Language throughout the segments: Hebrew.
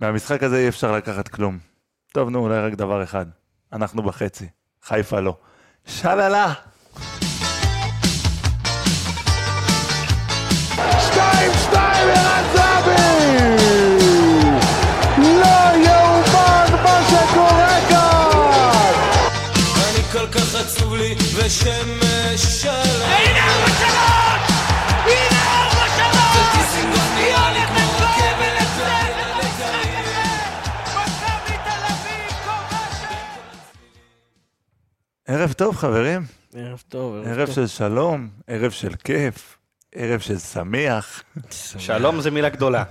מהמשחק הזה אי אפשר לקחת כלום. טוב, נו, אולי רק דבר אחד. אנחנו בחצי, חיפה לא. שללה! שתיים, שתיים, ערן זהבי! לא יאומן מה שקורה כאן! אני כל כך עצוב לי ושמש ערב טוב, חברים. ערב טוב, ערב של שלום, ערב של כיף, ערב של שמח, שלום זה מילה גדולה.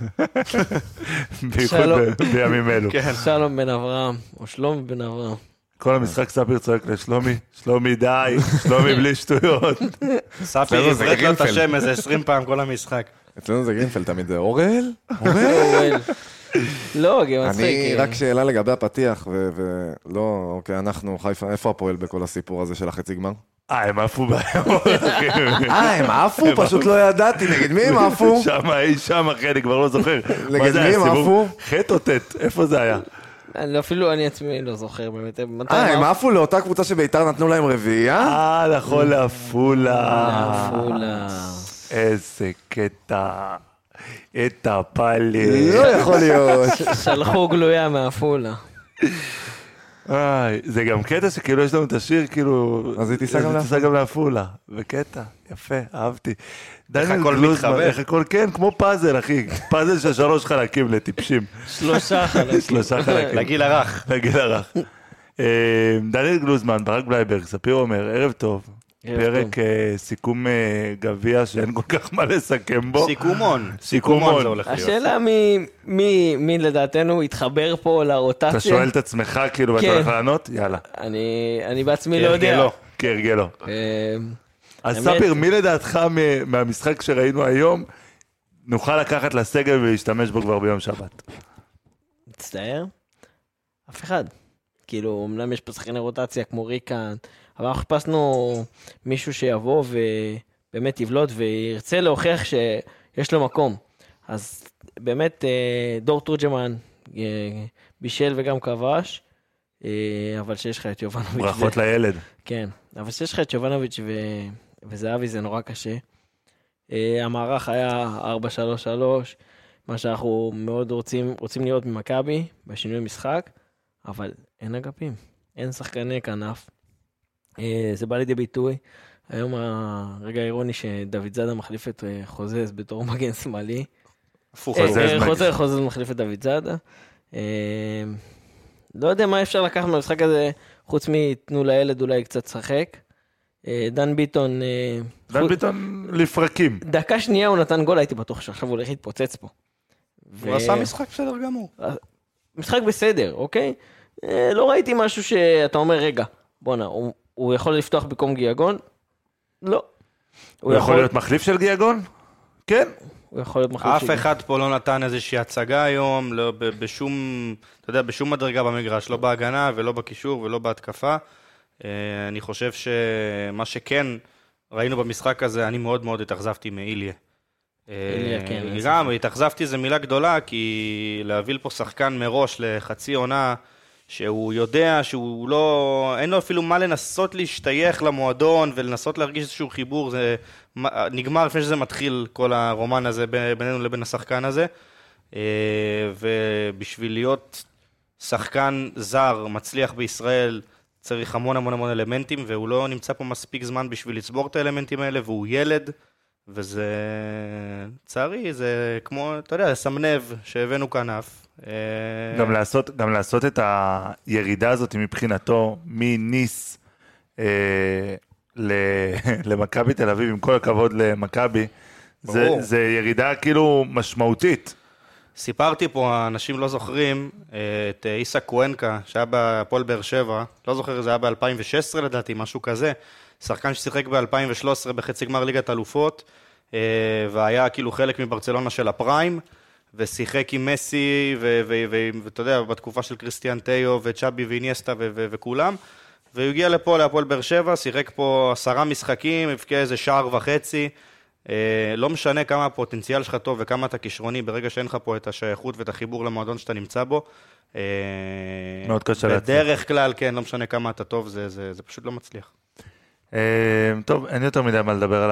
בייחוד בימים אלו. כן. שלום בן אברהם, או שלום בן אברהם. כל המשחק ספיר צועק לשלומי, שלומי די, שלומי בלי שטויות. ספי אצלנו זה יזרק לו את. השם איזה 20 פעם כל המשחק. אצלנו זה גרינפלד תמיד זה אורל? אורל? לא, גם מצחיק. אני, אה, רק שאלה לגבי הפתיח, ולא, אוקיי, אנחנו, חיפה, איפה הפועל בכל הסיפור הזה של החצי גמר? אה, הם עפו בהם. אה, הם עפו? פשוט לא ידעתי, נגד מי הם עפו? שם, אי שם, אחי, אני כבר לא זוכר. נגד מי הם עפו? ח' או ט'? איפה זה היה? אני אפילו אני עצמי לא זוכר באמת. אה, הם עפו לאותה קבוצה שביתר נתנו להם רביעייה? אה, נכון, לעפולה. עפולה. איזה קטע. את הפאלי. לא יכול להיות. שלחו גלויה מעפולה. זה גם קטע שכאילו יש לנו את השיר, כאילו... אז היא תיסע גם תיסע גם לעפולה. וקטע, יפה, אהבתי. דניאל הכל מתחבר. איך הכל, כן, כמו פאזל, אחי. פאזל של שלוש חלקים לטיפשים. שלושה חלקים. שלושה חלקים. לגיל הרך. לגיל הרך. אה, דניאל גלוזמן, ברק בלייברג, ספיר אומר, ערב טוב. פרק אה, סיכום אה, גביע שאין כל כך מה לסכם בו. סיכומון. סיכומון. זה הולך להיות. השאלה מי- מי מי לדעתנו התחבר פה לרוטציה. אתה שואל את עצמך, כאילו, ואתה כן. הולך לענות? יאללה. אני אני בעצמי לא יודע. כהרגלו. כהרגלו. אה, אז ספיר, מי לדעתך מ- מהמשחק שראינו היום, נוכל לקחת לסגל ולהשתמש בו כבר ביום שבת? מצטער? אף אחד. כאילו, אמנם יש פה שחקני רוטציה כמו ריקן, אבל אנחנו חיפשנו מישהו שיבוא ובאמת יבלוט וירצה להוכיח שיש לו מקום. אז באמת, אה, דור תורג'מן אה, בישל וגם כבש, אה, אבל שיש לך את יובנוביץ'. ברכות ו- לילד. כן, אבל שיש לך את יובנוביץ' ו... וזהבי זה נורא קשה. המערך היה 4-3-3, מה שאנחנו מאוד רוצים, רוצים לראות ממכבי בשינוי משחק, אבל אין אגפים, אין שחקני כנף. Uh, זה בא לידי ביטוי. היום הרגע האירוני שדוד זאדה מחליף את uh, חוזז בתור מגן שמאלי. אה, חוזז אה. חוזז, מחליף את דוד זאדה. אה, לא יודע מה אפשר לקחת מהמשחק הזה, חוץ מתנו לילד אולי קצת לשחק. אה, דן ביטון, אה, דן חוץ- ביטון לפרקים. דקה שנייה הוא נתן גול, הייתי בטוח שעכשיו הוא הולך להתפוצץ פה. הוא עשה משחק בסדר גמור. משחק בסדר, אוקיי? אה, לא ראיתי משהו שאתה אומר, רגע, בואנה, הוא, הוא יכול לפתוח במקום גיאגון? לא. הוא יכול להיות מחליף של גיאגון? כן. הוא יכול להיות מחליף אף. אחד פה לא נתן איזושהי הצגה היום, לא ב- בשום, אתה יודע, בשום מדרגה במגרש, לא בהגנה ולא בקישור ולא בהתקפה. אה, אני חושב שמה שכן ראינו במשחק הזה, אני מאוד מאוד התאכזבתי מאיליה. אה, איליה, כן, גם, התאכזבתי זו מילה גדולה, כי להביא לפה שחקן מראש לחצי עונה, שהוא יודע שהוא לא, אין לו אפילו מה לנסות להשתייך למועדון ולנסות להרגיש איזשהו חיבור, זה נגמר לפני שזה מתחיל, כל הרומן הזה בינינו לבין השחקן הזה. אה, ובשביל להיות שחקן זר, מצליח בישראל, צריך המון המון המון אלמנטים, והוא לא נמצא פה מספיק זמן בשביל לצבור את האלמנטים האלה, והוא ילד, וזה, לצערי, זה כמו, אתה יודע, סמנב שהבאנו כנף. אה, גם לעשות, גם לעשות את הירידה הזאת מבחינתו מניס אה, למכבי תל אביב, עם כל הכבוד למכבי, זה. זה ירידה כאילו משמעותית. סיפרתי פה, אנשים לא זוכרים, אה, את אה, איסה קוונקה, שהיה בהפועל באר שבע, לא זוכר, זה היה ב-2016 לדעתי, משהו כזה. שחקן ששיחק ב-2013 בחצי גמר ליגת אלופות, והיה כאילו חלק מברצלונה של הפריים, ושיחק עם מסי, ואתה יודע, בתקופה של קריסטיאן טיו וצ'אבי ואיניאסטה וכולם. והוא הגיע לפה, להפועל באר שבע, שיחק פה עשרה משחקים, הבקיע איזה שער וחצי. אה, לא משנה כמה הפוטנציאל שלך טוב וכמה אתה כישרוני, ברגע שאין לך פה את השייכות ואת החיבור למועדון שאתה נמצא בו, אה, מאוד קשה להצליח. בדרך כלל, כן, לא משנה כמה אתה טוב, זה, זה, זה פשוט לא מצליח. אה, טוב, אין יותר מדי מה לדבר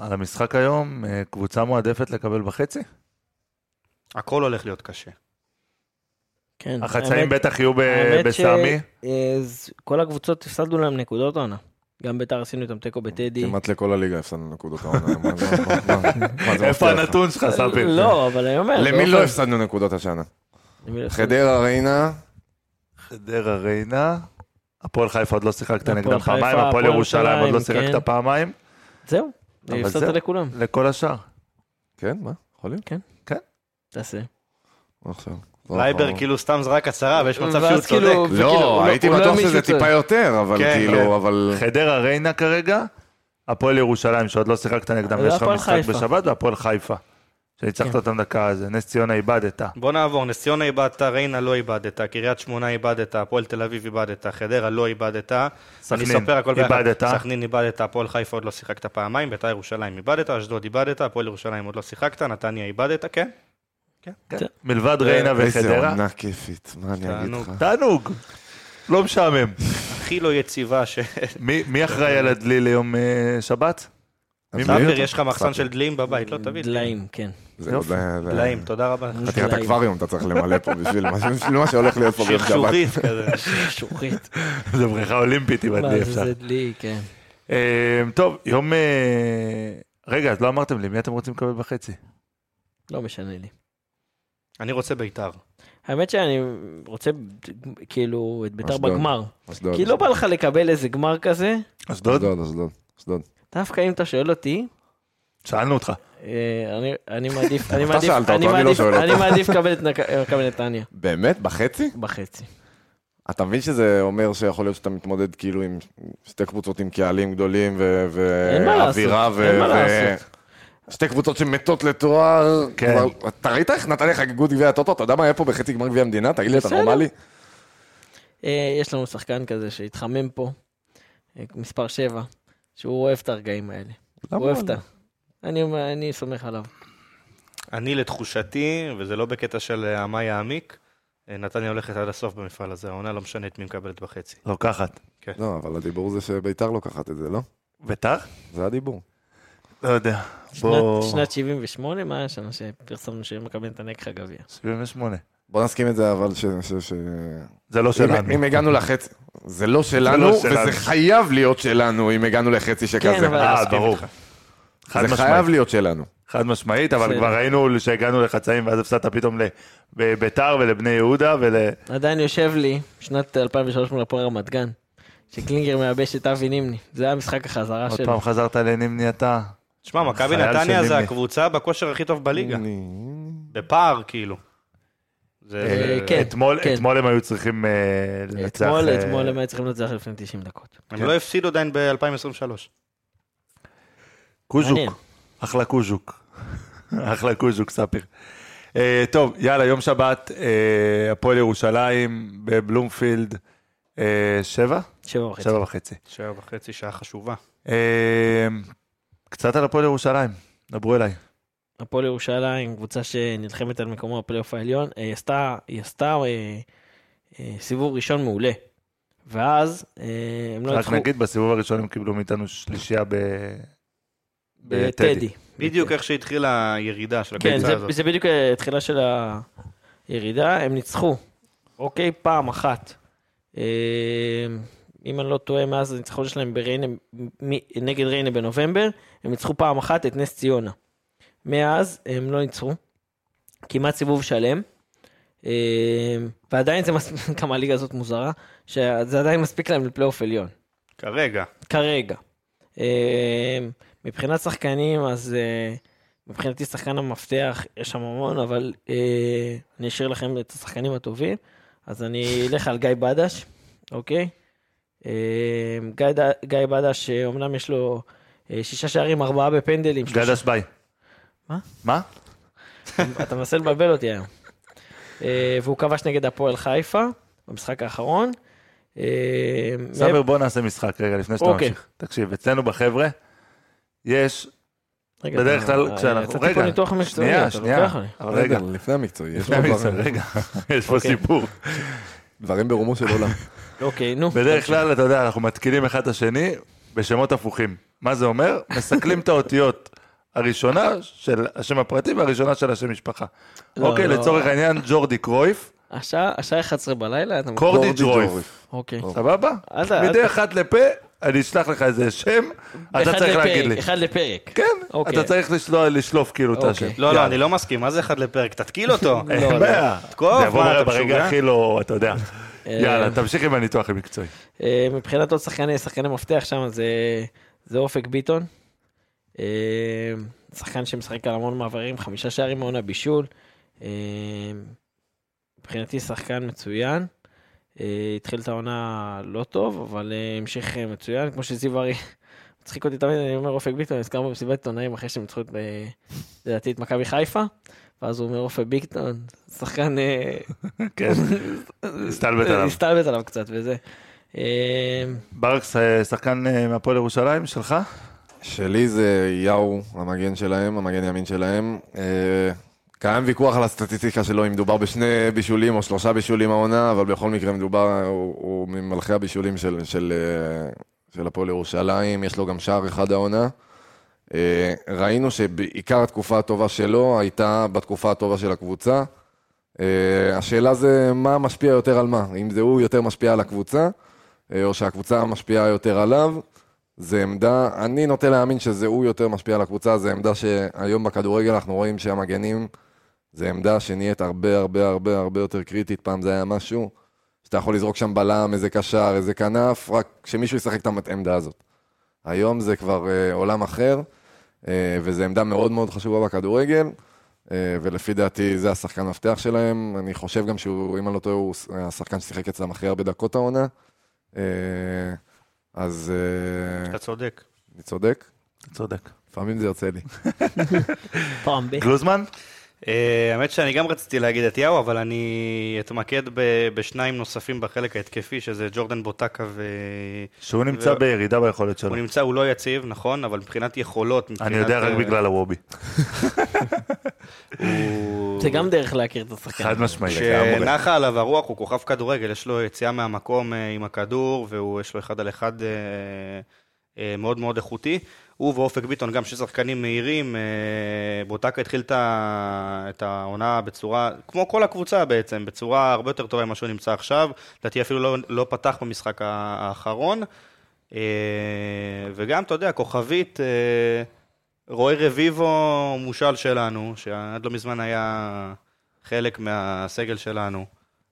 על המשחק היום. אה, קבוצה מועדפת לקבל בחצי? הכל הולך להיות קשה. כן. החצאים האמת- בטח יהיו ב- האמת בסמי. ש- אה, ז- כל הקבוצות הפסדנו להם נקודות עונה. גם ביתר עשינו איתם תיקו בטדי. כמעט לכל הליגה הפסדנו נקודות העונה. איפה? הנתון שלך, ספיר? לא, אבל אני אומר... למי לא הפסדנו נקודות השנה? לא? חדרה, ריינה, חדרה ריינה. הפועל חיפה עוד לא שיחקת נגדם פעמיים, הפועל ירושלים עוד לא שיחקת כן. פעמיים. זהו, הפסדת. לכולם. לכל השאר. כן, מה? יכול להיות? תעשה. עכשיו? לייבר כאילו סתם זרק הצהרה, ויש מצב שהוא כאילו- צודק. וכאילו, הוא לא, לא- הייתי לא בטוח שזה. טיפה יותר, אבל כן, כאילו, כן. אבל... חדרה ריינה כרגע, הפועל ירושלים שעוד לא שיחקת נגדם, יש לך משחק חיפה. בשבת, והפועל חיפה. שניצחת כן. אותם דקה, אז נס ציונה איבדת. בוא נעבור, נס ציונה איבדת, ריינה לא איבדת, קריית שמונה איבדת, הפועל תל אביב איבדת, חדרה לא איבדת. אני סכנין. איבדת. סכנין איבדת, הפועל חיפה עוד לא שיחקת פעמיים, בית"ר ירושלים איבדת, אשדוד איבדת, הפועל ירושלים עוד לא שיחקת, נתניה איבדת, כן? מלבד ריינה איזה וחדרה. עונה כיפית, מה אני אגיד. לך? תענוג. לא משעמם. הכי לא יציבה ש... מי אחראי על הדלי ליום אה, שבת? ספיר, אותו? יש לך מחסן של דליים בבית, לא תביא דליים. כן. דליים, תודה רבה. חתיכת. אקווריום אתה צריך למלא פה בשביל מה- שהולך להיות פה ביום שבת. שכשוכית כזה. שוחית. זה בריכה אולימפית מה הדלי זה אפשר. זה דלי, כן. אה, טוב, יום... אה, רגע, אז לא אמרתם לי, מי אתם רוצים לקבל בחצי? לא משנה לי. אני רוצה בית"ר. האמת שאני רוצה כאילו את ביתר. בגמר. אשדוד. כי לא בא לך לקבל איזה גמר כזה, אשדוד? אשדוד, אשדוד. דווקא אם אתה שואל אותי, שאלנו אותך. אה, אני- אני מעדיף, אני מעדיף, אני לא מעדיף, אני. מעדיף לקבל את מכבי נתניה באמת? בחצי? בחצי. אתה מבין שזה אומר שיכול להיות שאתה מתמודד כאילו עם שתי קבוצות עם קהלים גדולים ו- אין מה לעשות, ואווירה ו... אין מה ו- לעשות. שתי קבוצות שמתות לתואר. כן. כבר- אתה ראית איך נתניה חגגו את גביע הטוטו? אתה יודע מה היה פה בחצי גמר גביע המדינה? תגיד לי, אתה. נורמלי? אה, יש לנו שחקן כזה שהתחמם פה, אה, מספר 7, שהוא אוהב את הרגעים האלה. הוא אוהב את ה... אני אומר, אני סומך עליו. אני לתחושתי, וזה לא בקטע של אה, מה יעמיק, אה, נתניה הולכת עד הסוף במפעל הזה, העונה לא משנה את מי מקבלת בחצי. לוקחת. לא, אבל הדיבור זה שביתר לוקחת את זה, לא? ביתר? זה הדיבור. לא יודע. בוא... שנת- שנת 78, מה היה השנה שפרסמנו שמכבי נתניה לקחה גביע? 78. בוא נסכים את זה, אבל ש... ש- ש- זה לא אם- שלנו. אם הגענו לחצי, זה לא שלנו, שלנו. וזה חייב להיות שלנו אם הגענו לחצי שכזה. אבל- אה, ברור. זה משמעית. חייב להיות שלנו. חד משמעית, אבל. כבר ראינו שהגענו לחצאים ואז הפסדת פתאום לביתר ולבני יהודה ול... עדיין יושב לי, שנת 2003 מול הפועל רמת גן, שקלינגר מייבש את אבי נימני. זה היה משחק החזרה עוד שלו. פעם חזרת לנימני אתה. תשמע, מכבי נתניה זה. הקבוצה בכושר הכי טוב בליגה. בפער, כאילו. זה... אה, כן. אתמול כן. אתמול הם היו צריכים אה, לנצח. אתמול, אה, הם היו צריכים לנצח לפני 90 דקות. הם לא הפסידו עדיין ב-2023. קוז'וק. אחלה קוז'וק. אחלה קוז'וק, ספיר. טוב, יאללה, יום שבת, הפועל ירושלים בבלומפילד, שבע? שבע וחצי. שבע וחצי. שבע וחצי, שעה חשובה. אה, קצת על הפועל ירושלים, דברו אליי. הפועל ירושלים, קבוצה שנלחמת על מקומו בפלייאוף העליון, אה, היא עשתה, היא עשתה אה, אה, סיבוב ראשון מעולה. ואז אה, הם לא רק ניצחו נגיד, בסיבוב הראשון הם קיבלו מאיתנו שלישייה ב... בטדי. בדיוק איך שהתחילה הירידה של כן, הקבוצה זה, הזאת. זה בדיוק התחילה של הירידה, הם ניצחו, אוקיי, פעם אחת. אם אני לא טועה, מאז הניצחון שלהם בריינה, נגד ריינה בנובמבר, הם ניצחו פעם אחת את נס ציונה. מאז הם לא ניצחו, כמעט סיבוב שלם. אה, ועדיין זה מספיק, כמה הליגה הזאת מוזרה, שזה עדיין מספיק להם לפלייאוף עליון. כרגע. כרגע. אה, מבחינת שחקנים, אז אה, מבחינתי שחקן המפתח, יש שם המון, אבל אני אשאיר לכם את השחקנים הטובים. אז אני אלך על גיא בדש, אוקיי? אה, גיא, גיא בדש, אה, אומנם יש לו אה, שישה שערים, ארבעה בפנדלים. שלושה- גדש ביי. מה? מה? אתה מנסה לבלבל אותי היום. והוא כבש נגד הפועל חיפה במשחק האחרון. סבר, בוא נעשה משחק רגע לפני שאתה אוקיי. ממשיך. תקשיב, אצלנו בחבר'ה, יש רגע, בדרך כלל כשאנחנו... יצאתי פה רגע, ניתוח מקצועי, שנייה, אתה שנייה. לוקח לי. רגע, רגע, לפני המקצועי, לפני פה המקצוע, דברים- רגע, יש פה אוקיי. סיפור. דברים ברומו של עולם. אוקיי, נו. בדרך כלל, אתה יודע, אנחנו מתקילים אחד את השני בשמות הפוכים. מה זה אומר? מסכלים את האותיות הראשונה של השם הפרטי והראשונה של השם משפחה. לא, אוקיי, לא. לצורך העניין, ג'ורדי קרויף, השעה השעה 11 בלילה, אתה... קורדי גורדי ג'רויף. אוקיי. סבבה? ת- אל מדי ת- אחד לפה, אני אשלח לך איזה שם, אתה צריך לפרק, להגיד לי. אחד לפרק. כן, אוקיי. אתה צריך לשלוף- לשלוף כאילו את אוקיי. השם. לא, לא. אני לא מסכים, מה זה אחד לפרק? תתקיל אותו. אין בעיה. תקוף, מה, אתה ברגע משוגע? הכי לא, אתה יודע. אה, יאללה, תמשיך עם הניתוח המקצועי. אה, מבחינת עוד שחקני, שחקני מפתח שם זה, זה אופק ביטון. אה, שחקן שמשחק על המון מעברים, חמישה שערים מעונה בישול. אה, מבחינתי שחקן מצוין. אה, התחיל את העונה לא טוב, אבל אה, המשיך אה, מצוין, כמו שזיו ארי מצחיק אותי תמיד, אני אומר אופק ביטון, נזכר במסיבת עיתונאים אחרי שהם ניצחו אה, לדעתי, את מכבי חיפה, ואז הוא אומר אופק ביטון, שחקן... אה, כן, הסתלבט עליו. הסתלבט עליו קצת וזה. אה, ברקס, שחקן אה, מהפועל ירושלים, שלך? שלי זה יאו, המגן שלהם, המגן ימין שלהם. אה, קיים ויכוח על הסטטיסטיקה שלו, אם מדובר בשני בישולים או שלושה בישולים העונה, אבל בכל מקרה מדובר, הוא, הוא ממלכי הבישולים של, של, של הפועל ירושלים, יש לו גם שער אחד העונה. אה, ראינו שבעיקר התקופה הטובה שלו הייתה בתקופה הטובה של הקבוצה. אה, השאלה זה מה משפיע יותר על מה, אם זה הוא יותר משפיע על הקבוצה, אה, או שהקבוצה משפיעה יותר עליו. זה עמדה, אני נוטה להאמין שזה הוא יותר משפיע על הקבוצה, זה עמדה שהיום בכדורגל אנחנו רואים שהמגנים, זה עמדה שנהיית הרבה הרבה הרבה הרבה יותר קריטית, פעם זה היה משהו, שאתה יכול לזרוק שם בלם, איזה קשר, איזה כנף, רק שמישהו ישחק את העמדה הזאת. היום זה כבר אה, עולם אחר, וזו עמדה מאוד מאוד חשובה בכדורגל, אה, ולפי דעתי זה השחקן המפתח שלהם, אני חושב גם שהוא, אם אני לא טועה, הוא השחקן ששיחק אצלם הכי הרבה דקות העונה. אה, אז אה, אתה צודק. אני צודק? אתה צודק. לפעמים זה יוצא לי. פעם ב... גלוזמן? אה, האמת שאני גם רציתי להגיד את יאו, אבל אני אתמקד ב- בשניים נוספים בחלק ההתקפי, שזה ג'ורדן בוטקה ו... שהוא נמצא ו- בירידה ביכולת שלו. הוא נמצא, הוא לא יציב, נכון, אבל מבחינת יכולות, מבחינת... אני יודע רק אה, בגלל הוובי. הוא- זה גם דרך להכיר את השחקן. חד משמעית. כשנחה עליו הרוח, הוא כוכב כדורגל, יש לו יציאה מהמקום אה, עם הכדור, ויש לו אחד על אחד מאוד מאוד איכותי. הוא ואופק ביטון, גם שני שחקנים מהירים, אה, בוטקה התחיל את העונה בצורה, כמו כל הקבוצה בעצם, בצורה הרבה יותר טובה ממה שהוא נמצא עכשיו. לדעתי אפילו לא, לא פתח במשחק האחרון. אה, וגם, אתה יודע, כוכבית, אה, רועי רביבו מושל שלנו, שעד לא מזמן היה חלק מהסגל שלנו,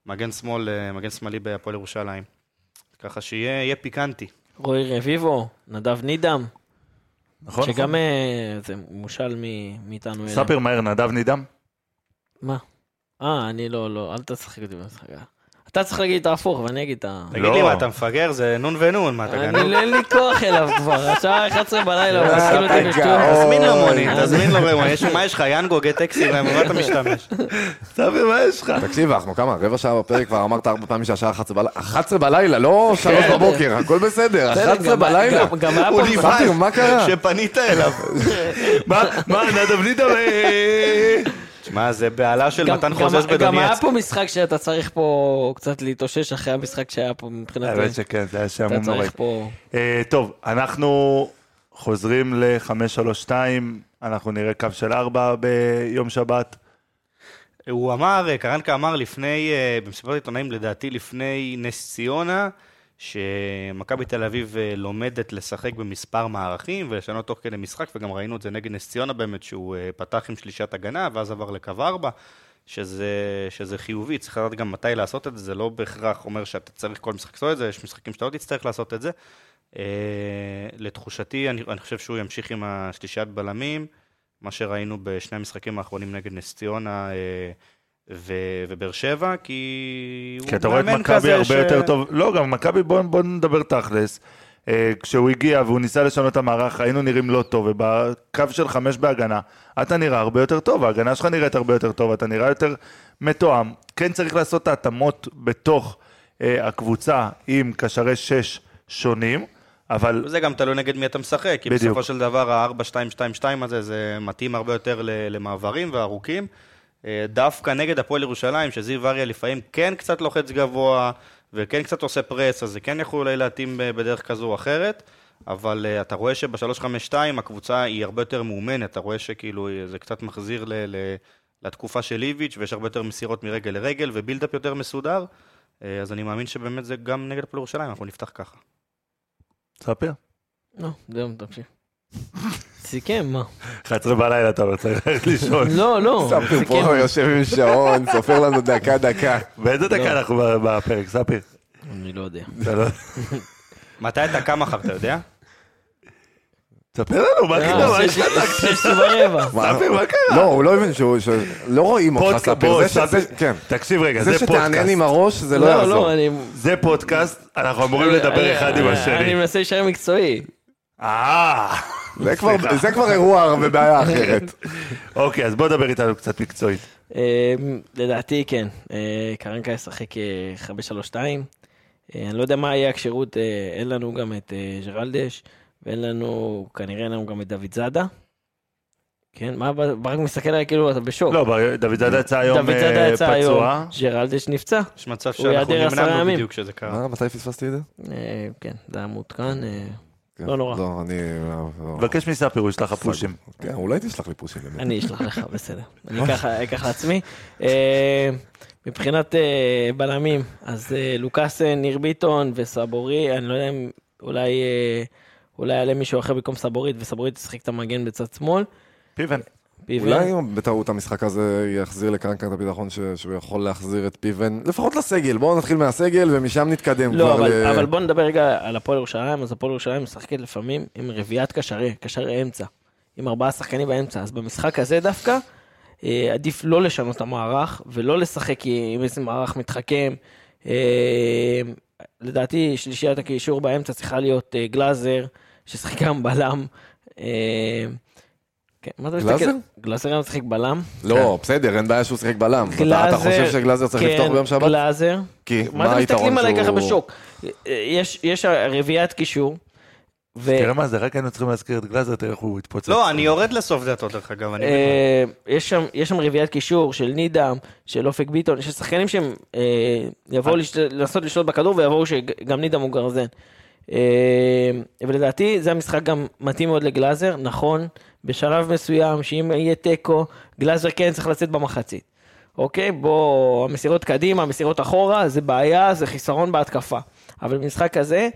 מגן שמאל, מגן שמאלי בהפועל ירושלים. ככה שיהיה יהיה פיקנטי. רועי רביבו, נדב נידם, נכון? שגם אה, זה מושל מאיתנו. ספר מהר, נדב נידם? מה? אה, אני לא, לא, אל תשחק אותי במשחק. אתה צריך להגיד את ההפוך ואני אגיד את ה... תגיד לא. לי מה, אתה מפגר? זה נון ונון, מה, אתה גנוב? לא- אין לי כוח אליו כבר, השעה 11 בלילה, הוא מתחיל אותי בשטויות. תזמין לו מונית, אה, תזמין לו מונית. יש- מה יש לך, יאנגו, גט טקסי, במה אתה משתמש? ספר, מה יש לך? תקשיב, אנחנו כמה? רבע שעה בפרק כבר אמרת ארבע פעמים שהשעה 11 בלילה. 11 בלילה, לא 3 בבוקר, הכל בסדר. בסדר, 11 גם- בלילה. גם- היה הוא פה... ספיר, מה קרה? שפנית אליו. מה, מה, נדב נידם? אה, תשמע, זה בהלה של גם- מתן חוזז גם היה בדונייץ. פה משחק שאתה צריך פה קצת להתאושש אחרי המשחק שהיה פה מבחינת... האמת שכן, זה היה שעמום נוראי. צריך פה... אה, טוב, אנחנו חוזרים ל-532, אנחנו נראה קו של 4 ביום שבת. הוא אמר, קרנקה אמר לפני, אה, במסיבת עיתונאים לדעתי לפני נס ציונה, שמכבי תל אביב אה, לומדת לשחק במספר מערכים ולשנות תוך כדי משחק, וגם ראינו את זה נגד נס ציונה באמת, שהוא אה, פתח עם שלישת הגנה ואז עבר לקו 4, שזה, שזה חיובי, צריך לדעת גם מתי לעשות את זה, זה לא בהכרח אומר שאתה צריך כל משחק לעשות את זה, יש משחקים שאתה לא תצטרך לעשות את זה. אה, לתחושתי, אני, אני חושב שהוא ימשיך עם השלישיית בלמים. מה שראינו בשני המשחקים האחרונים נגד נס ציונה ו- ובאר שבע, כי הוא כי אתה רואה את מאמן מכבי כזה הרבה ש- יותר טוב. לא, גם מכבי, בוא בוא נדבר תכלס. אה, כשהוא הגיע והוא ניסה לשנות את המערך, היינו נראים לא טוב, ובקו של חמש בהגנה, אתה נראה הרבה יותר טוב, ההגנה שלך נראית הרבה יותר טוב, אתה נראה יותר מתואם. כן צריך לעשות את ההתאמות בתוך אה, הקבוצה עם קשרי שש שונים, אבל וזה גם תלוי נגד מי אתה משחק, כי בדיוק. בסופו של דבר ה-4-2-2-2 הזה, זה מתאים הרבה יותר ל- למעברים וארוכים. אה, דווקא נגד הפועל ירושלים, שזיו אריה לפעמים כן קצת לוחץ גבוה, וכן קצת עושה פרס, אז זה כן יכול אולי להתאים ב- בדרך כזו או אחרת. אבל uh, אתה רואה שב-352 הקבוצה היא הרבה יותר מאומנת, אתה רואה שכאילו זה קצת מחזיר ל- ל- לתקופה של איביץ' ויש הרבה יותר מסירות מרגל לרגל ובילדאפ יותר מסודר. Uh, אז אני מאמין שבאמת זה גם נגד הפועל ירושלים, אנחנו נפתח ככה. ספיר. לא, זהו, תמשיך. סיכם, מה? 11 בלילה אתה אומר, צריך ללכת לישון. לא, לא, ספיר. פה יושב עם שעון, סופר לנו דקה דקה. באיזה דקה לא. אנחנו ב- בפרק, ספיר? אני לא יודע. לא- מתי אתה קם מחר, אתה יודע? ספר לנו, מה קרה? מה אה, יש שש- לך? ורבע. ספיר, מה קרה? לא, הוא לא הבין שהוא... לא רואים אותך, פודקאסט, ספיר. כן. תקשיב רגע, זה זה שתענן פודקאסט. עם הראש, זה לא לא, יעזור. לא, אני... זה פודקאסט, אנחנו אמורים לדבר אחד עם אני השני. מנסה להישאר מקצועי. אה, זה כבר- סליחה. זה כבר אירוע ובעיה אחרת. אוקיי, אז בוא דבר איתנו קצת מקצועית. אה, לדעתי כן, אה, קרנקה ישחק אה, 5-3-2. אה, אני לא יודע מה יהיה הכשירות, אה, אין לנו גם את אה, ג'רלדש, ואין לנו, כנראה אין לנו גם את דוד זאדה. כן, מה, ברק מסתכל עליי כאילו אתה בשוק. לא, דוד זאדה יצא היום דוד זאדה אה, יצא היום, פצוע. ג'רלדש נפצע. יש מצב שאנחנו נמנענו. בדיוק כשזה קרה. מה, מתי פספסתי את זה? אה, כן, זה היה מעודכן. אה, כן. לא נורא. לא, אני... לא- מבקש מספיר, הוא ישלח לך פושים. כן, אולי תשלח לי פושים באמת. אני אשלח לך, בסדר. אני אקח- לעצמי. אה, מבחינת אה, בלמים, אז אה, לוקאסן, ניר ביטון וסבורי, אני לא יודע אם אולי אה, אולי יעלה מישהו אחר במקום סבורית, וסבורית ישחק את המגן בצד שמאל. פיבן. פיבן. אולי בטעות המשחק הזה יחזיר לקרנקה את הביטחון ש- שהוא יכול להחזיר את פיבן, לפחות לסגל. בואו נתחיל מהסגל ומשם נתקדם לא, כבר אבל, ל... אבל בוא נדבר רגע על הפועל ירושלים, אז הפועל ירושלים משחקת לפעמים עם רביעיית קשרי, קשרי אמצע, עם ארבעה שחקנים באמצע, אז במשחק הזה דווקא, אה, עדיף לא לשנות את המערך, ולא לשחק עם איזה מערך מתחכם. אה, לדעתי שלישיית הקישור באמצע צריכה להיות אה, גלאזר, ששיחק גם בלם. אה, כן, מה אתה מסתכל? גלאזר? גלאזר גם משחק בלם. לא, בסדר, אין בעיה שהוא שיחק בלם. אתה- אתה חושב שגלאזר צריך כן, לפתוח ביום שבת? גלאזר. כי מה אתם היתרון מסתכלים עליי ככה שהוא- בשוק? יש, יש רביעיית קישור, ו... תראה מה זה, רק היינו צריכים להזכיר את גלאזר, תראה איך הוא התפוצץ. לא, אני יורד לסוף דעתו דרך אגב, אני... אה, יש שם, יש שם רביעיית קישור של נידם, של אופק ביטון, יש שחקנים שהם אה, יבואו לש- לנסות לשלוט בכדור ויבואו שגם נידם הוא גרזן. אה, ולדעתי זה המשחק גם מתאים מאוד לגלאזר, נכון, בשלב מסוים שאם יהיה תיקו, גלאזר כן צריך לצאת במחצית. אוקיי, בוא, המסירות קדימה, המסירות אחורה, זה בעיה, זה חיסרון בהתקפה. אבל במשחק הזה,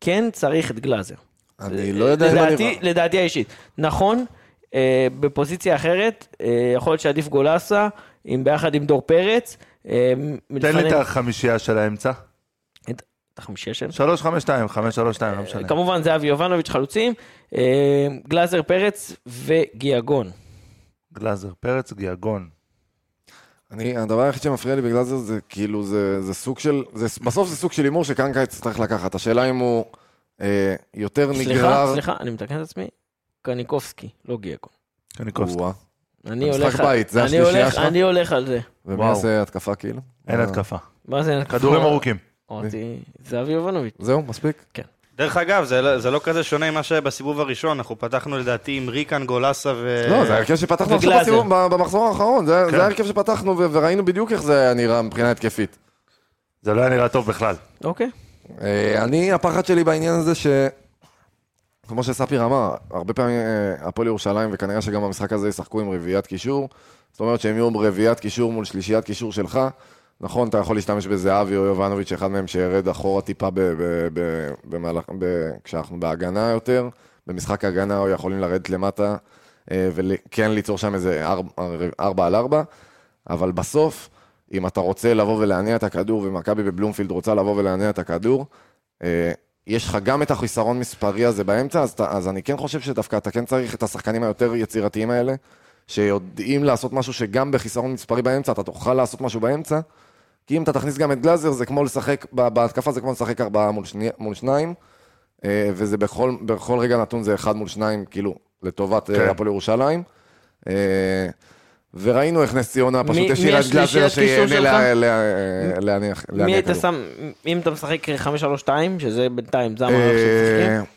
כן צריך את גלאזר. אני לא יודע אם אני... לדעתי, האישית. נכון, אה, בפוזיציה אחרת, אה, יכול להיות שעדיף גולסה, עם, ביחד עם דור פרץ. אה, תן לי את החמישייה של האמצע. את החמישייה של... 352, 532, לא משנה. כמובן זהבי יובנוביץ' חלוצים, אה, גלאזר פרץ וגיאגון. גלאזר, פרץ, גיאגון. אני, הדבר היחיד שמפריע לי בגלל זה, זה כאילו, זה, זה סוג של, זה, בסוף זה סוג של הימור שקרנקה יצטרך לקחת. השאלה אם הוא אה, יותר סליחה, נגרר... סליחה, אני מתקן את עצמי, קניקובסקי, לא גיאגון. קניקובסקי. או-אה. אני הולך, בית, זה אני השלישייה שלך? אני הולך על זה. ומי וואו. יעשה התקפה כאילו? אין אה, התקפה. מה זה? כדורים ארוכים. אמרתי, זהבי יובנוביץ'. זהו, מספיק? דרך אגב, זה לא- זה לא כזה שונה ממה שהיה בסיבוב הראשון, אנחנו פתחנו לדעתי עם ריקן, גולסה ו... לא, זה ההרכב שפתחנו עכשיו. בסיבוב, במחזור האחרון, זה כן. זה ההרכב שפתחנו ו- וראינו בדיוק איך זה היה נראה מבחינה התקפית. זה לא היה נראה טוב בכלל. אוקיי. אה, אני, הפחד שלי בעניין הזה ש... כמו שספיר אמר, הרבה פעמים אה, הפועל ירושלים, וכנראה שגם במשחק הזה ישחקו עם רביעיית קישור. זאת אומרת שהם יהיו רביעיית קישור מול שלישיית קישור שלך. נכון, אתה יכול להשתמש בזהבי או יובנוביץ', אחד מהם שירד אחורה טיפה ב- ב- ב- במהלך, ב- כשאנחנו בהגנה יותר. במשחק ההגנה או יכולים לרדת למטה, אה, וכן ליצור שם איזה ארבע- ארבע על ארבע. אבל בסוף, אם אתה רוצה לבוא ולהניע את הכדור, ומכבי בבלומפילד רוצה לבוא ולהניע את הכדור, אה, יש לך גם את החיסרון מספרי הזה באמצע, אז, אתה- אז אני כן חושב שדווקא אתה כן צריך את השחקנים היותר יצירתיים האלה, שיודעים לעשות משהו שגם בחיסרון מספרי באמצע, אתה תוכל לעשות משהו באמצע, כי אם אתה תכניס גם את גלאזר, זה כמו לשחק, ב- בהתקפה זה כמו לשחק ארבעה מול, שני, מול שניים, אה, וזה בכל, בכל רגע נתון זה אחד מול שניים, כאילו, לטובת כן. כן. הפועל ירושלים. אה, וראינו איך נס ציונה פשוט מי- השאירה מי את גלאזר שיהנה? לה- לה- להניח מי להניע היית. שם, אם אתה משחק 5-3-2, שזה בינתיים, זה המערך אה, שצריכים.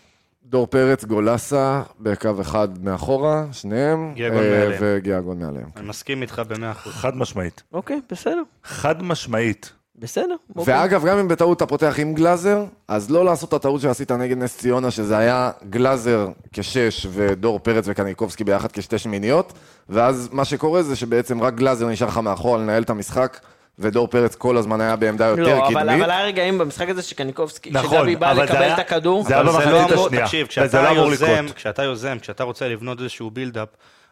דור פרץ, גולסה, בקו אחד מאחורה, שניהם, גיאגון אה, מעליהם. וגיאגון מעליהם. אני מסכים איתך במאה אחוז. חד משמעית. אוקיי, בסדר, חד משמעית. בסדר. אוקיי. ואגב, גם אם בטעות אתה פותח עם גלאזר, אז לא לעשות את הטעות שעשית נגד נס ציונה, שזה היה גלאזר כשש ודור פרץ וקניקובסקי ביחד כשתי שמיניות, ואז מה שקורה זה שבעצם רק גלאזר נשאר לך מאחור לנהל את המשחק, ודור פרץ כל הזמן היה בעמדה יותר לא, אבל, קדמית. אבל היה רגעים במשחק הזה שקניקובסקי, נכון, שדבי בא אבל זה לקבל היה- את הכדור, זה היה אבל במחצית לא השנייה, תקשיב, וזה כשאתה לא אמור יוזם, לקרות. כשאתה יוזם, כשאתה רוצה לבנות איזשהו בילדאפ,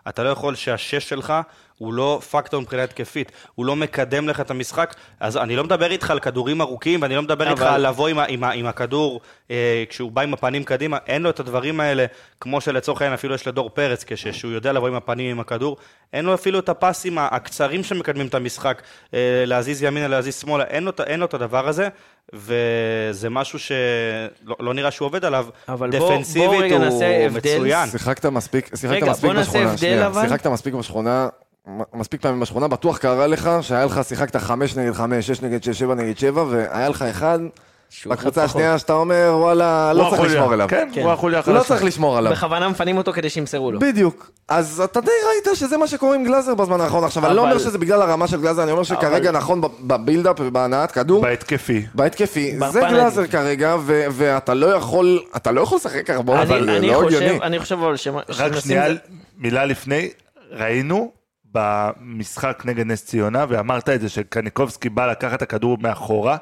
אתה לא יכול שהשש שלך הוא לא פקטור מבחינה התקפית, הוא לא מקדם לך את המשחק, אז אני לא מדבר איתך על כדורים ארוכים, ואני לא מדבר איתך אבל- על לבוא עם, עם, עם הכדור אה, כשהוא בא עם הפנים קדימה, אין לו את הדברים האלה, כמו שלצורך העניין אפילו יש לדור פרץ, כשהוא יודע לבוא עם הפנים עם הכדור, אין לו אפילו את הפסים הקצרים שמקדמים את המשחק, אה, להזיז ימינה, להזיז שמאלה, אין לו, אין לו את הדבר הזה, וזה משהו שלא לא נראה שהוא עובד עליו, אבל בוא- בוא דפנסיבית רגע הוא נעשה הבדל. מצוין. שיחקת מספיק, שיחקת רגע, מספיק בוא נעשה בשכונה, הבדל, שנייה, אבל. שיחקת מספיק בשכונה, מספיק פעמים בשכונה, בטוח קרה לך שהיה לך, שיחקת חמש נגד חמש, שש נגד שש, שבע נגד שבע, והיה לך אחד בקבוצה. השנייה שאתה אומר, וואלה, לא צריך. לשמור עליו. כן, כן. הוא החוליה לא החלשה. צריך לשמור עליו. בכוונה מפנים אותו כדי שימסרו לו. בדיוק. אז אתה די ראית שזה מה שקורה עם גלאזר בזמן האחרון. עכשיו, אני לא אומר שזה בגלל הרמה של גלאזר, אני אומר שכרגע נכון ב- בבילדאפ ובהנעת כדור, בהתקפי. בהתקפי, זה גלאזר. כרגע, ו- ואתה לא יכול, אתה לא יכול לשחק אני- אבל לא חושב- הגיוני. אני חושב אבל שמה- רק שנייה, מילה לפני, ראינו במשחק נגד נס ציונה, ואמרת את זה, שקניקובסקי בא לקחת את הכדור מאחורה,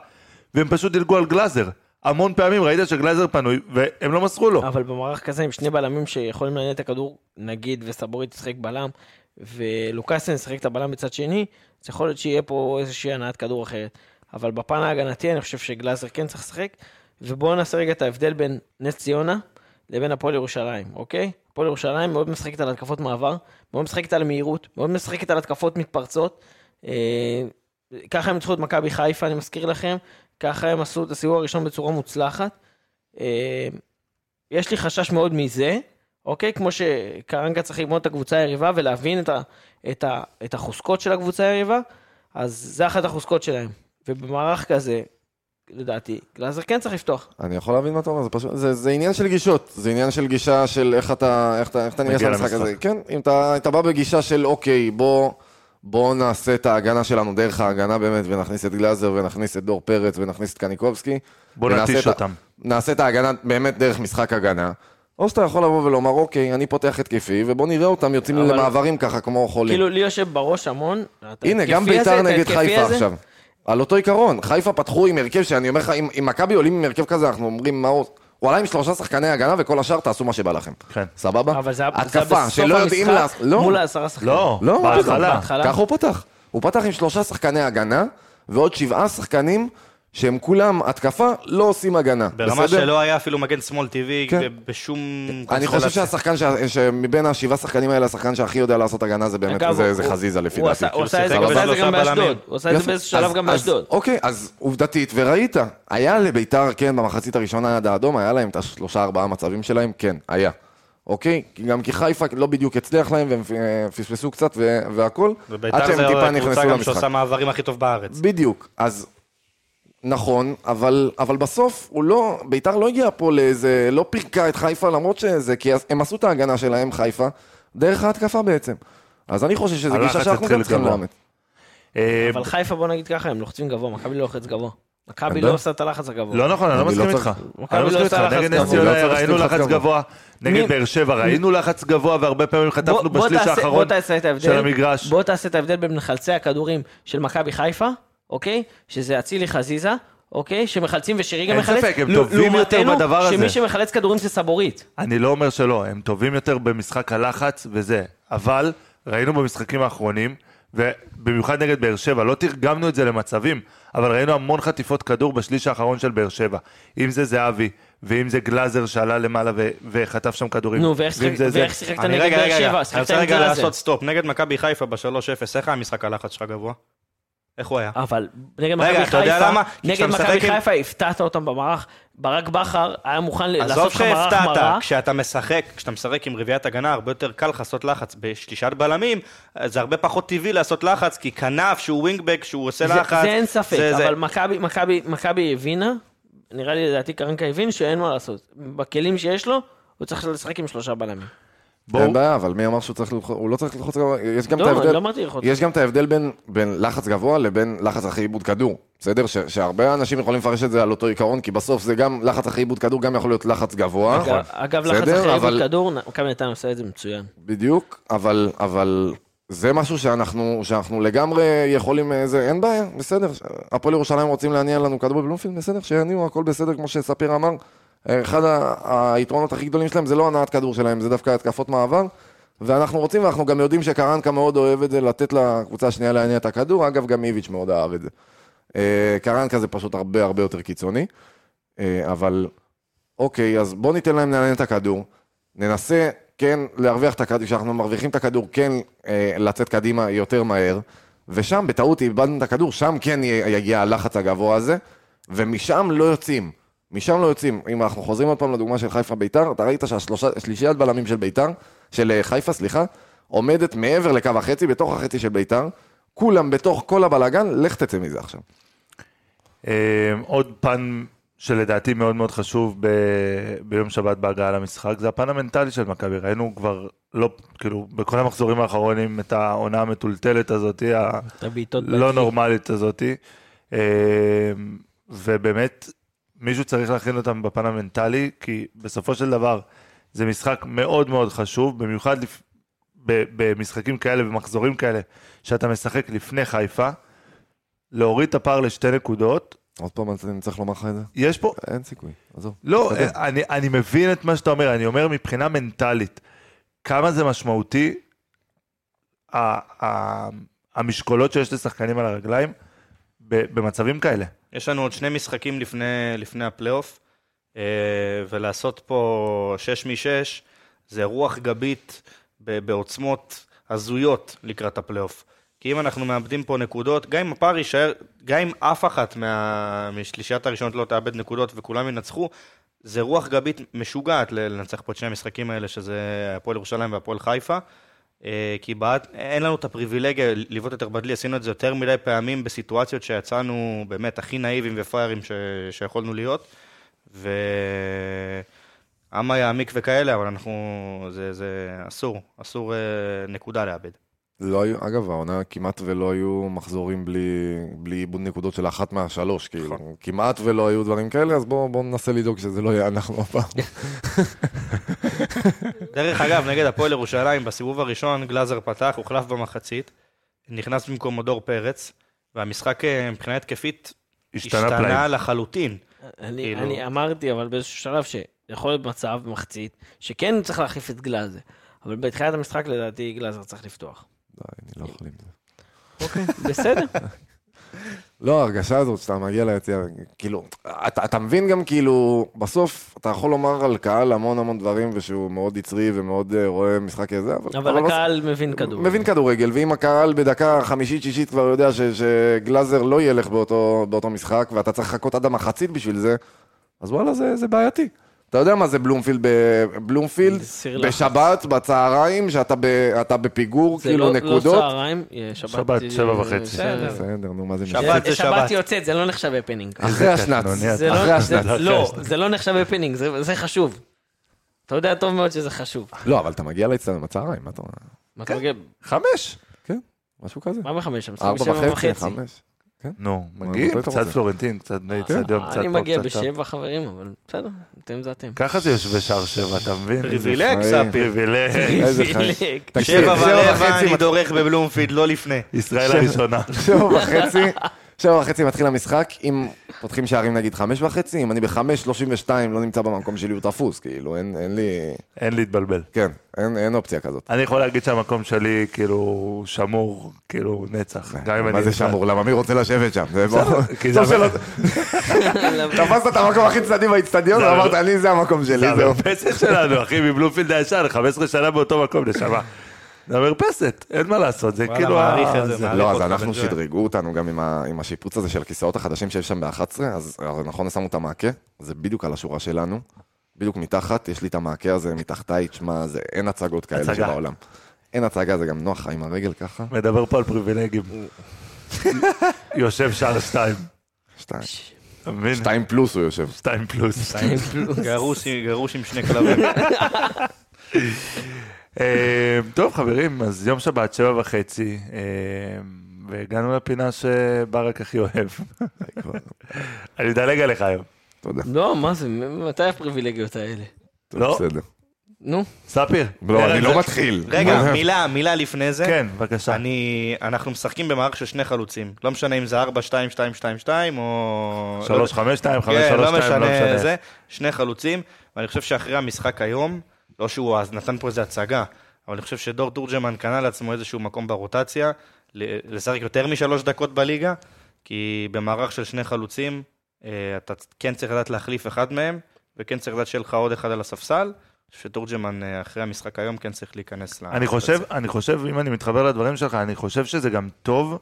והם פשוט דילגו על גלאזר. המון פעמים ראית שגלאזר פנוי, והם לא מסרו לו. אבל במערך כזה עם שני בלמים שיכולים לעניין את הכדור, נגיד וסבורית ישחק בלם, ולוקאסן ישחק את הבלם בצד שני, אז יכול להיות שיהיה פה איזושהי הנעת כדור אחרת. אבל בפן ההגנתי אני חושב שגלאזר כן צריך לשחק, ובואו נעשה רגע את ההבדל בין נס ציונה לבין הפועל ירושלים, אוקיי? הפועל ירושלים מאוד משחקת על התקפות מעבר, מאוד משחקת על מהירות, מאוד משחקת על התקפות מתפרצות. אה, ככה הם ניצחו את מכבי חיפה, אני מזכיר לכם, ככה הם עשו את הסיבוב הראשון בצורה מוצלחת. אה, יש לי חשש מאוד מזה, אוקיי? כמו שקרנקה צריך ללמוד את הקבוצה היריבה ולהבין את, ה, את, ה, את החוזקות של הקבוצה היריבה, אז זה אחת החוזקות שלהם. ובמערך כזה, לדעתי, גלאזר כן צריך לפתוח. אני יכול להבין מה אתה אומר, זה פשוט, זה, זה עניין של גישות, זה עניין של גישה של איך אתה, איך אתה, איך אתה ניגש למשחק. הזה. כן, אם אתה, אתה בא בגישה של אוקיי, בוא, בוא נעשה את ההגנה שלנו דרך ההגנה באמת, ונכניס את גלאזר, ונכניס את דור פרץ, ונכניס את קניקובסקי. בוא ונעשה נתיש את אותם. נעשה את ההגנה באמת דרך משחק הגנה. או שאתה יכול לבוא ולומר, אוקיי, אני פותח התקפי, ובוא נראה אותם יוצאים אבל- למעברים ככה כמו חולים. כאילו, לי יושב בראש המון. הנה, גם ביתר נגד חיפה הזה. עכשיו. על אותו עיקרון, חיפה פתחו עם הרכב שאני אומר לך, אם מכבי עולים עם הרכב כזה, אנחנו אומרים, מה הוא... הוא עלה עם שלושה שחקני הגנה וכל השאר תעשו מה שבא לכם. כן. סבבה? אבל זה היה התקפה, בסוף שלא יודעים המשחק לעשות... לא, מול העשרה שחקנים. לא, לא. בהתחלה. ככה הוא פתח. הוא פתח עם שלושה שחקני הגנה, ועוד שבעה שחקנים שהם כולם התקפה, לא עושים הגנה. ברמה בסדר? שלא היה אפילו מגן שמאל טבעי כן. בשום אני חושב שהשחקן, שה- שמבין השבעה שחקנים האלה, השחקן שהכי יודע לעשות הגנה זה באמת, אגב, זה הוא- זה חזיזה לפי הוא דעתי. הוא עשה את זה שיחק הוא עשה את זה בשלושה גם באשדוד. הוא עשה את זה. באיזשהו שלב גם באשדוד. אוקיי, אז עובדתית, וראית, היה לביתר, כן, במחצית הראשונה עד האדום, היה להם את השלושה ארבעה מצבים שלהם, כן, היה. אוקיי? גם כי חיפה לא בדיוק הצליח להם, והם אה, פספסו קצת ו- והכל, עד וביתר זה הקבוצה נכנסו גם. שעושה מעברים הכי טוב בארץ. בדיוק, אז נכון, אבל, אבל בסוף הוא לא, ביתר לא הגיע פה לאיזה, לא פירקה את חיפה למרות שזה, כי הם עשו את ההגנה שלהם, חיפה, דרך ההתקפה בעצם. אז אני חושב הלחץ גישה שאנחנו גם צריכים גבוה. לאמץ. אה, אבל חיפה, בוא נגיד ככה, הם לוחצים גבוה, מכבי לא לוחץ גבוה. מכבי לא. עושה את הלחץ הגבוה. לא נכון, אני לא אני מסכים לא איתך. מכבי אני לא לא מסכים איתך. עושה לחץ נגד נס גבוה. ציונה לא ראינו לחץ גבוה. גבוה, נגד באר שבע ראינו לחץ גבוה, והרבה פעמים חטפנו בשליש האחרון. של המגרש. בוא תעשה את ההבדל בין מחלצי הכדורים של מכבי חיפה, אוקיי? שזה אצילי חזיזה, אוקיי? שמחלצים ושירי גם אין מחלץ. ספק, הם ל- טובים יותר לעומתנו, בדבר הזה. שמי שמחלץ כדורים זה סבורית. אני לא אומר שלא, הם טובים יותר במשחק הלחץ וזה, אבל ראינו במשחקים האחרונים, ובמיוחד נגד באר שבע, לא תרגמנו את זה למצבים, אבל ראינו המון חטיפות כדור בשליש האחרון של באר שבע. אם זה זהבי, ואם זה גלאזר שעלה למעלה ו- וחטף שם כדורים. נו, ואיך שיחק- זה. ואיך שיחקת אני נגד רגע, באר רגע, רגע, שבע? אני רוצה רגע. לעשות stop. נגד מכבי חיפה ב-3-0, איך היה משחק הלחץ שלך גבוה? איך הוא היה? אבל נגד מכבי חיפה, נגד מכבי חיפה הפתעת אותם במערך. ברק בכר היה מוכן עזוב לעשות לך מערך מראה. שהפתעת, כשאתה משחק, כשאתה משחק עם רביעיית הגנה, הרבה יותר קל לעשות לחץ. בשלישת בלמים, זה הרבה פחות טבעי לעשות לחץ, כי כנף שהוא wingback, שהוא עושה זה, לחץ. זה אין ספק, זה- זה- אבל מכבי, מכבי הבינה, נראה לי לדעתי קרנקה הבין שאין מה לעשות. בכלים שיש לו, הוא צריך לשחק עם שלושה בלמים. בואו, אין בעיה, אבל מי אמר שהוא צריך ללחוץ, הוא לא צריך ללחוץ גבוה, יש גם את לא, ההבדל, אני לא אמרתי ללחוץ. יש גם את ההבדל בין, בין לחץ גבוה לבין לחץ אחרי עיבוד כדור, בסדר? ש, שהרבה אנשים יכולים לפרש את זה על אותו עיקרון, כי בסוף זה גם לחץ אחרי עיבוד כדור, גם יכול להיות לחץ גבוה. אגב, אגב לחץ אחרי עיבוד אבל- כדור, מכבי נתניה עושה את זה מצוין. בדיוק, אבל, אבל זה משהו שאנחנו, שאנחנו לגמרי יכולים, אה, זה, אין בעיה, בסדר. הפועל ירושלים רוצים להניע לנו כדור בבלומפילד, בסדר, שיניעו, הכל בסדר, כמו שספיר אמר. אחד היתרונות הכי גדולים שלהם זה לא הנעת כדור שלהם, זה דווקא התקפות מעבר. ואנחנו רוצים, ואנחנו גם יודעים שקרנקה מאוד אוהב את זה, לתת לקבוצה השנייה להניע את הכדור, אגב, גם איביץ' מאוד אהב את זה. אה, קרנקה זה פשוט הרבה הרבה יותר קיצוני, אה, אבל אוקיי, אז בוא ניתן להם להניע את הכדור, ננסה כן להרוויח את הכדור, כשאנחנו מרוויחים את הכדור, כן אה, לצאת קדימה יותר מהר, ושם בטעות איבדנו את הכדור, שם כן יגיע הלחץ הגבוה הזה, ומשם לא יוצאים. משם לא יוצאים. אם אנחנו חוזרים עוד פעם לדוגמה של חיפה ביתר, אתה ראית שהשלישיית בלמים של ביתר, של אה, חיפה, סליחה, עומדת מעבר לקו החצי, בתוך החצי של ביתר, כולם בתוך כל הבלאגן, לך תצא מזה עכשיו. אה, עוד פן שלדעתי מאוד מאוד חשוב ב... ביום שבת בהגעה למשחק, זה הפן המנטלי של מכבי. ראינו כבר, לא, כאילו, בכל המחזורים האחרונים את העונה המטולטלת הזאת, ה... את הבעיטות לא בהתחיל. נורמלית הזאת, אה, ובאמת מישהו צריך להכין אותם בפן המנטלי, כי בסופו של דבר זה משחק מאוד מאוד חשוב, במיוחד לפ... ב- במשחקים כאלה, במחזורים כאלה, שאתה משחק לפני חיפה, להוריד את הפער לשתי נקודות, עוד פעם אני צריך לומר לך את זה? יש פה, אין סיכוי, עזוב. לא. אני, אני מבין את מה שאתה אומר, אני אומר מבחינה מנטלית, כמה זה משמעותי, המשקולות שיש לשחקנים על הרגליים במצבים כאלה. יש לנו עוד שני משחקים לפני, לפני הפלייאוף, אה, ולעשות פה שש משש, זה רוח גבית בעוצמות הזויות לקראת הפלייאוף. כי אם אנחנו מאבדים פה נקודות, גם אם הפער יישאר, גם אם אף אחת מה, משלישיית הראשונות לא תאבד נקודות וכולם ינצחו, זה רוח גבית משוגעת לנצח פה את שני המשחקים האלה, שזה הפועל ירושלים והפועל חיפה. אה, כי בעט, אין לנו את הפריבילגיה לבעוט יותר בדלי, עשינו את זה יותר מדי פעמים בסיטואציות שיצאנו באמת הכי נאיבים ופראיירים ש... שיכולנו להיות. ועמה יעמיק וכאלה, אבל אנחנו, זה, זה אסור, אסור אה, נקודה לאבד. לא היו, אגב, העונה כמעט ולא היו מחזורים בלי, בלי איבוד נקודות של אחת מהשלוש, כאילו, כמעט ולא היו דברים כאלה, אז בואו בוא ננסה לדאוג שזה לא יהיה אנחנו הפעם. דרך אגב, נגד הפועל ירושלים, בסיבוב הראשון גלאזר פתח, הוחלף במחצית, נכנס במקומו דור פרץ, והמשחק אה, מבחינה התקפית השתנה השתנה. לחלוטין. אני, כאילו- אני אמרתי, אבל באיזשהו שלב שיכול להיות מצב במחצית, שכן צריך להחליף את גלאזר. אבל בתחילת המשחק לדעתי גלאזר צריך לפתוח. די, אני לא יכול עם זה. אוקיי, בסדר. לא, ההרגשה הזאת שאתה מגיע ליציאה, כאילו, אתה, אתה מבין גם כאילו, בסוף אתה יכול לומר על קהל המון המון דברים, ושהוא מאוד יצרי ומאוד uh, רואה משחק כזה, אבל... אבל בסוף- הקהל מבין כדור. מבין כדורגל, ואם הקהל בדקה חמישית-שישית כבר יודע ש, שגלאזר לא ילך באותו, באותו משחק, ואתה צריך לחכות עד המחצית בשביל זה, אז וואלה, זה, זה בעייתי. אתה יודע מה זה בלומפילד, בבלומפילד, זה סיר לחץ. בשבת, בצהריים, שאתה ב, אתה בפיגור, זה כאילו לא, לא נקודות. צהריים, אה, שבת. שבת, שבע וחצי. בסדר. בסדר, נו, מה זה שבת משנה? זה זה שבת. שבת יוצאת, זה לא נחשב הפנינג. אחרי השנץ. זה. אחרי לא, השנץ. זה, לא, זה לא נחשב הפנינג, זה, זה חשוב. אתה יודע טוב מאוד שזה חשוב. לא, אבל אתה מגיע לאצטדיון בצהריים, מה אתה אומר? מה אתה מגיע? חמש. כן, משהו כזה. מה בחמש? ארבע וחצי, חמש. נו, מה, מגיעים, מתי אתה קצת רוצה? פלורנטין, קצת באיצטדיון, קצת פה, אני מגיע קצת. בשבע חברים, אבל בסדר, אתם זה אתם. ככה זה יושבי שער שבע, אתה מבין? פריבילג. ספיר. פריבילג. שבע ורבע אני דורך בבלומפילד, לא לפני. ישראל הראשונה. שבע וחצי, שבע וחצי מתחיל המשחק, אם פותחים שערים נגיד חמש וחצי, אם אני בחמש שלושים ושתיים לא נמצא במקום שלי הוא תפוס, כאילו אין, אין לי, אין להתבלבל. כן, אין, אין אופציה כזאת. אני יכול להגיד שהמקום שלי כאילו שמור, כאילו נצח. גם אם אני... מה זה שמור? למה מי רוצה לשבת שם? זה זה תפסת את המקום הכי צדדי באיצטדיון זה ואמרת, אני זה המקום זה שלי, זהו. המרפסת שלנו, אחי, מבלומפילד הישן, 15 שנה באותו מקום, נשמה. זה המרפסת, אין מה לעשות, זה וואלה, כאילו... מעריך את זה. לא, אז אנחנו. שדרגו אותנו גם עם השיפוץ הזה של הכיסאות החדשים שיש שם ב-11, אז נכון, שמו את המעקה, זה בדיוק על השורה שלנו, בדיוק מתחת, יש לי את המעקה הזה מתחתיי, תשמע, זה- אין הצגות כאלה. שבעולם. אין הצגה, זה גם נוח עם הרגל ככה. מדבר פה על פריבילגים. יושב שער שתיים, שתיים. שתיים פלוס הוא יושב. שתיים פלוס. גרוש עם שני כלבים. אה, טוב חברים, אז יום שבת, שבע וחצי, אה, והגענו לפינה שברק הכי אוהב. אני מדלג עליך היום. תודה. לא, מה זה, מתי הפריבילגיות האלה? לא? בסדר. נו, ספיר. לא, אני לא מתחיל. רגע, מילה, מילה לפני זה. כן, בבקשה. אני, אנחנו משחקים במערך של שני חלוצים. לא משנה אם זה 4, 2, 2, 2, 2, או... שלוש, חמש, שתיים, חמש, כן, שלוש, לא שתיים, משנה משנה. זה. שני חלוצים, ואני חושב שאחרי המשחק היום, לא שהוא אז נתן פה איזה הצגה, אבל אני חושב שדור תורג'מן קנה לעצמו איזשהו מקום ברוטציה, לשחק יותר משלוש דקות בליגה, כי במערך של שני חלוצים, אה, אתה כן צריך לדעת להחליף אחד מהם, וכן צריך לדעת שיהיה לך עוד אחד על הספסל. שתורג'מן אה, אחרי המשחק היום כן צריך להיכנס ל... אני חושב, אני חושב, אם אני מתחבר לדברים שלך, אני חושב שזה גם טוב,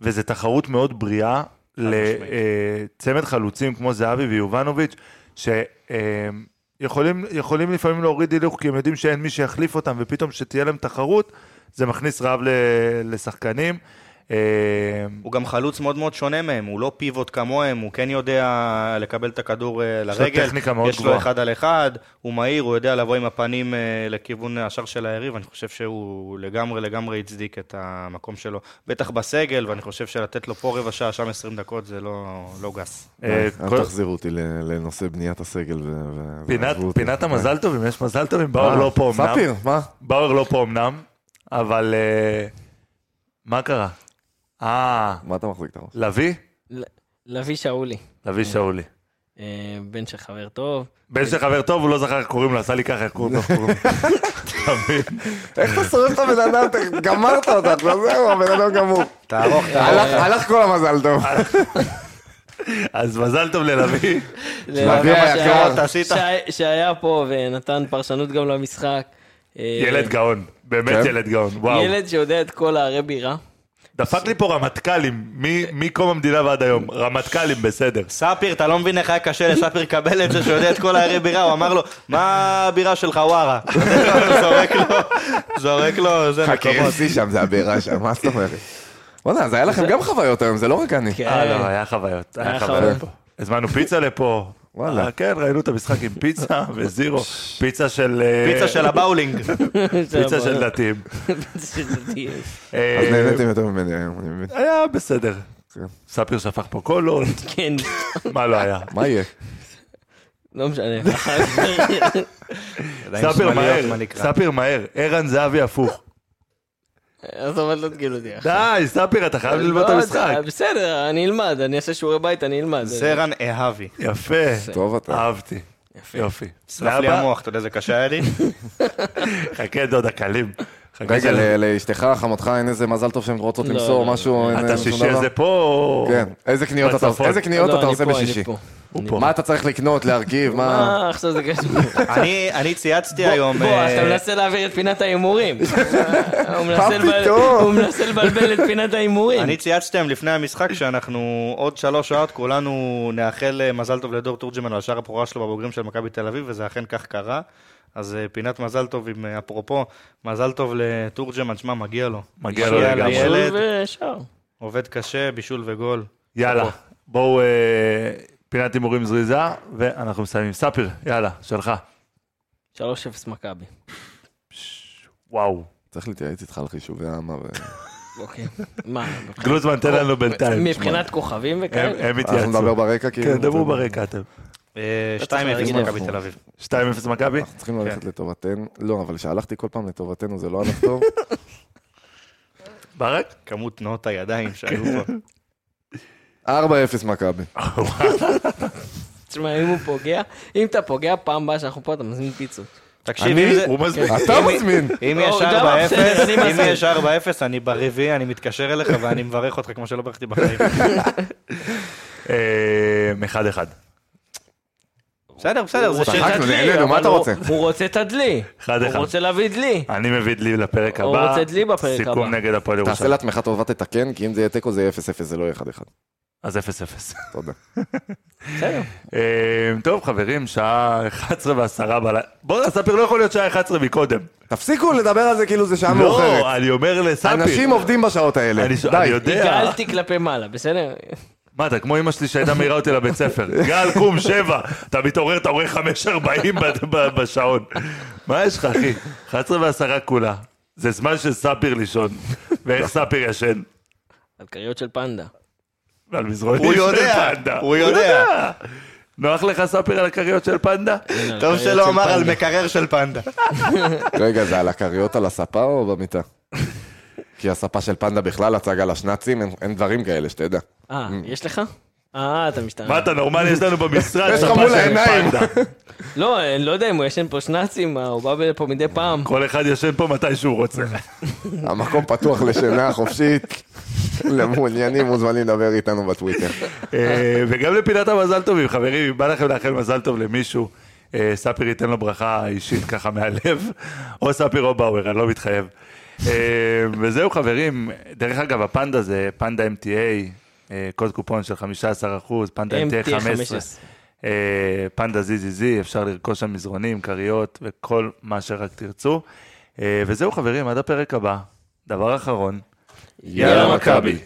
וזו תחרות מאוד בריאה לצמד חלוצים כמו זהבי ויובנוביץ', שיכולים יכולים לפעמים להוריד הילוך, כי הם יודעים שאין מי שיחליף אותם, ופתאום שתהיה להם תחרות, זה מכניס רעב לשחקנים. אה, הוא גם חלוץ מאוד מאוד שונה מהם, הוא לא פיבוט כמוהם, הוא כן יודע לקבל את הכדור אה, יש לו לרגל, טכניקה מאוד יש לו. אחד על אחד, הוא מהיר, הוא יודע לבוא עם הפנים אה, לכיוון השער של היריב, אני חושב שהוא לגמרי לגמרי הצדיק את המקום שלו, בטח בסגל, ואני חושב שלתת לו פה רבע שעה, שם 20 דקות, זה לא, לא גס. אל כל- תחזירו אותי לנושא בניית הסגל. פינת- המזל טובים, יש מזל טובים, באואר אה, לא פה אמנם. ספיר, מה? באואר לא פה אמנם, אבל מה קרה? אה, מה אתה מחזיק את הראש? לביא? ל- לביא שאולי, לביא שאולי. אה, בן של חבר טוב. בן של חבר טוב, הוא לא זכר איך קוראים לו, עשה לי ככה, איך קוראים לו. איך קוראים לו. אתה? איך אתה שורף את הבן אדם? אתה גמרת אותה, כבר זהו, הבן אדם גמור. תערוך, הלך הלך כל המזל טוב. אז מזל טוב. לביא כמה היקר. שהיה- עשית? שהיה- שהיה פה ונתן פרשנות גם למשחק. אה, ילד גאון, באמת כן? ילד גאון, וואו. ילד שיודע את כל הערי בירה. דפק לי פה רמטכ"לים, מקום המדינה ועד היום. רמטכ"לים, בסדר. ספיר, אתה לא מבין איך היה קשה לספיר לקבל את זה שהוא יודע את כל הערי בירה, הוא אמר לו, מה הבירה שלך, ווארה? זורק לו, זורק לו, זה חכה, מקומות. שיא שם, זה הבירה שם, מה זאת אומרת? בוא'נה, אז היה לכם גם חוויות היום, זה לא רק אני. כן. אה, לא, היה חוויות, היה חוויות חוויות. פה. הזמנו פיצה לפה. וואלה. אה, כן, ראינו את המשחק עם פיצה וזירו. פיצה של... אה, פיצה של הבאולינג. פיצה של דתיים. של דתיים. אה, אז נהניתם יותר ממני היום, אני מבין. היה בסדר. כן. ספיר שפך פה קולות, כן, מה לא היה? מה יהיה? לא משנה. ספיר מהר. ספיר מהר, ערן זהבי הפוך. עזוב, אל תתקיל אותי. די, ספיר, אתה חייב ללמוד את לא, המשחק. בסדר, אני אלמד, אני אעשה שיעורי בית, אני אלמד. זרן אהבי. יפה, טוב אתה. אהבתי. יפה. יופי. סלח לי המוח, אתה יודע איזה קשה היה לי? חכה דודה, קלים. רגע, לאשתך, חמותך, אין איזה מזל טוב שהן רוצות לא, למסור לא, משהו? אין- אתה אין שום שישי דבר? הזה פה? כן. איזה קניות אתה עושה? לא, אתה בשישי? מה אתה צריך לקנות, להרכיב, מה? מה עכשיו זה קשור? אני- צייצתי היום... בוא, אה, אתה מנסה להעביר את פינת ההימורים. הוא מנסה לבלבל- פתאום? הוא מנסה לבלבל את פינת ההימורים. אני צייצתי היום לפני המשחק שאנחנו עוד שלוש שעות כולנו נאחל אה, מזל טוב לדור תורג'מן על שער הבכורה שלו בבוגרים של מכבי תל אביב, וזה אכן כך קרה. אז אה, פינת מזל טוב עם, אה, אפרופו, מזל טוב לתורג'מן, שמע, מגיע לו. מגיע לו לגמרי. לילד, ושאר. עובד קשה, בישול וגול. יאללה. בואו אה, פינת הימורים זריזה, ואנחנו מסיימים. ספיר, יאללה, שלך. 3-0 מכבי. וואו. צריך להתייעץ איתך על חישובי העמה. ו- אוקיי. מה? גלוזמן, תן לנו בינתיים. מבחינת כוכבים וכאלה? הם אנחנו נדבר התייעצו. ברקע, כאילו. כן, דברו ברקע אתם. אה, לא 2-0 מכבי. תל אביב. 2-0 מכבי? אנחנו צריכים ללכת לטובתנו. לא, אבל שהלכתי כל פעם לטובתנו זה לא הלך טוב. ברק? כמות תנועות הידיים שהיו פה. 4-0 מכבי. תשמע, אם הוא פוגע, אם אתה פוגע פעם הבאה שאנחנו פה, אתה מזמין פיצות. תקשיב, אני- אם זה... הוא מזמין. אתה מזמין. אם לא, יש יודע מה, 4-0, בסדר, אני אם. יש 4-0, אני ברביעי, אני מתקשר אליך ואני מברך אותך כמו שלא ברכתי בחיים. אה, 1-1. בסדר, בסדר, זה נהנינו, מה אבל אתה הוא- רוצה? הוא רוצה את הדלי. אחד אחד. הוא רוצה להביא דלי. אני מביא דלי לפרק הוא הבא. רוצה דלי בפרק סיכום הבא. נגד הפועל תעשה ירושלים. לעצמך טובה תתקן, כי אם זה יהיה תיקו זה יהיה 0-0, זה לא יהיה 1-1. אז 0-0. תודה. בסדר. אה, טוב, חברים, שעה 11 ועשרה בלילה. בוא'נה, ספיר לא יכול להיות שעה 11 מקודם. תפסיקו לדבר על זה כאילו זה שעה מאוחרת. לא, אני אומר לספיר. אנשים עובדים בשעות האלה. די. אני יודע. הגעלתי כלפי מעלה, בסדר? מה, אתה כמו אמא שלי שהייתה מעירה אותי לבית ספר. גל, קום, שבע. אתה מתעורר, אתה רואה 5.40 ב- ב- בשעון. מה יש לך, אחי? 11 ועשרה כולה. זה זמן של ספיר לישון. ואיך ספיר ישן? על כריות של פנדה. ועל מזרונים הוא של יודע, פנדה. הוא יודע. נוח לך ספיר על הכריות של פנדה? על טוב שלא של אמר על. מקרר של פנדה. רגע, זה על הכריות על הספה או במיטה? כי הספה של פנדה בכלל הצגה לשנאצים, אין- אין דברים כאלה, שתדע. אה, יש לך? אה, אתה משתנה. מה אתה נורמלי? יש לנו במשרד יש לך ספה מול של העיניים. פנדה. לא, אני לא יודע אם הוא ישן פה שנאצים, מה, הוא בא לפה מדי פעם. כל אחד ישן פה מתי שהוא רוצה. המקום פתוח לשינה חופשית. למעוניינים מוזמנים לדבר איתנו בטוויטר. אה, וגם לפינת המזל טובים, חברים, אם בא לכם לאחל מזל טוב למישהו, אה, ספיר ייתן לו ברכה אישית ככה מהלב, או ספיר או באואר, אני לא מתחייב. אה, וזהו חברים, דרך אגב, הפנדה זה פנדה MTA, אה, קוד קופון של 15 אחוז, פנדה MTA 15. אה, פנדה ZZZ, אפשר לרכוש שם מזרונים, כריות וכל מה שרק תרצו. וזהו חברים, עד הפרק הבא. דבר אחרון, יאללה מכבי.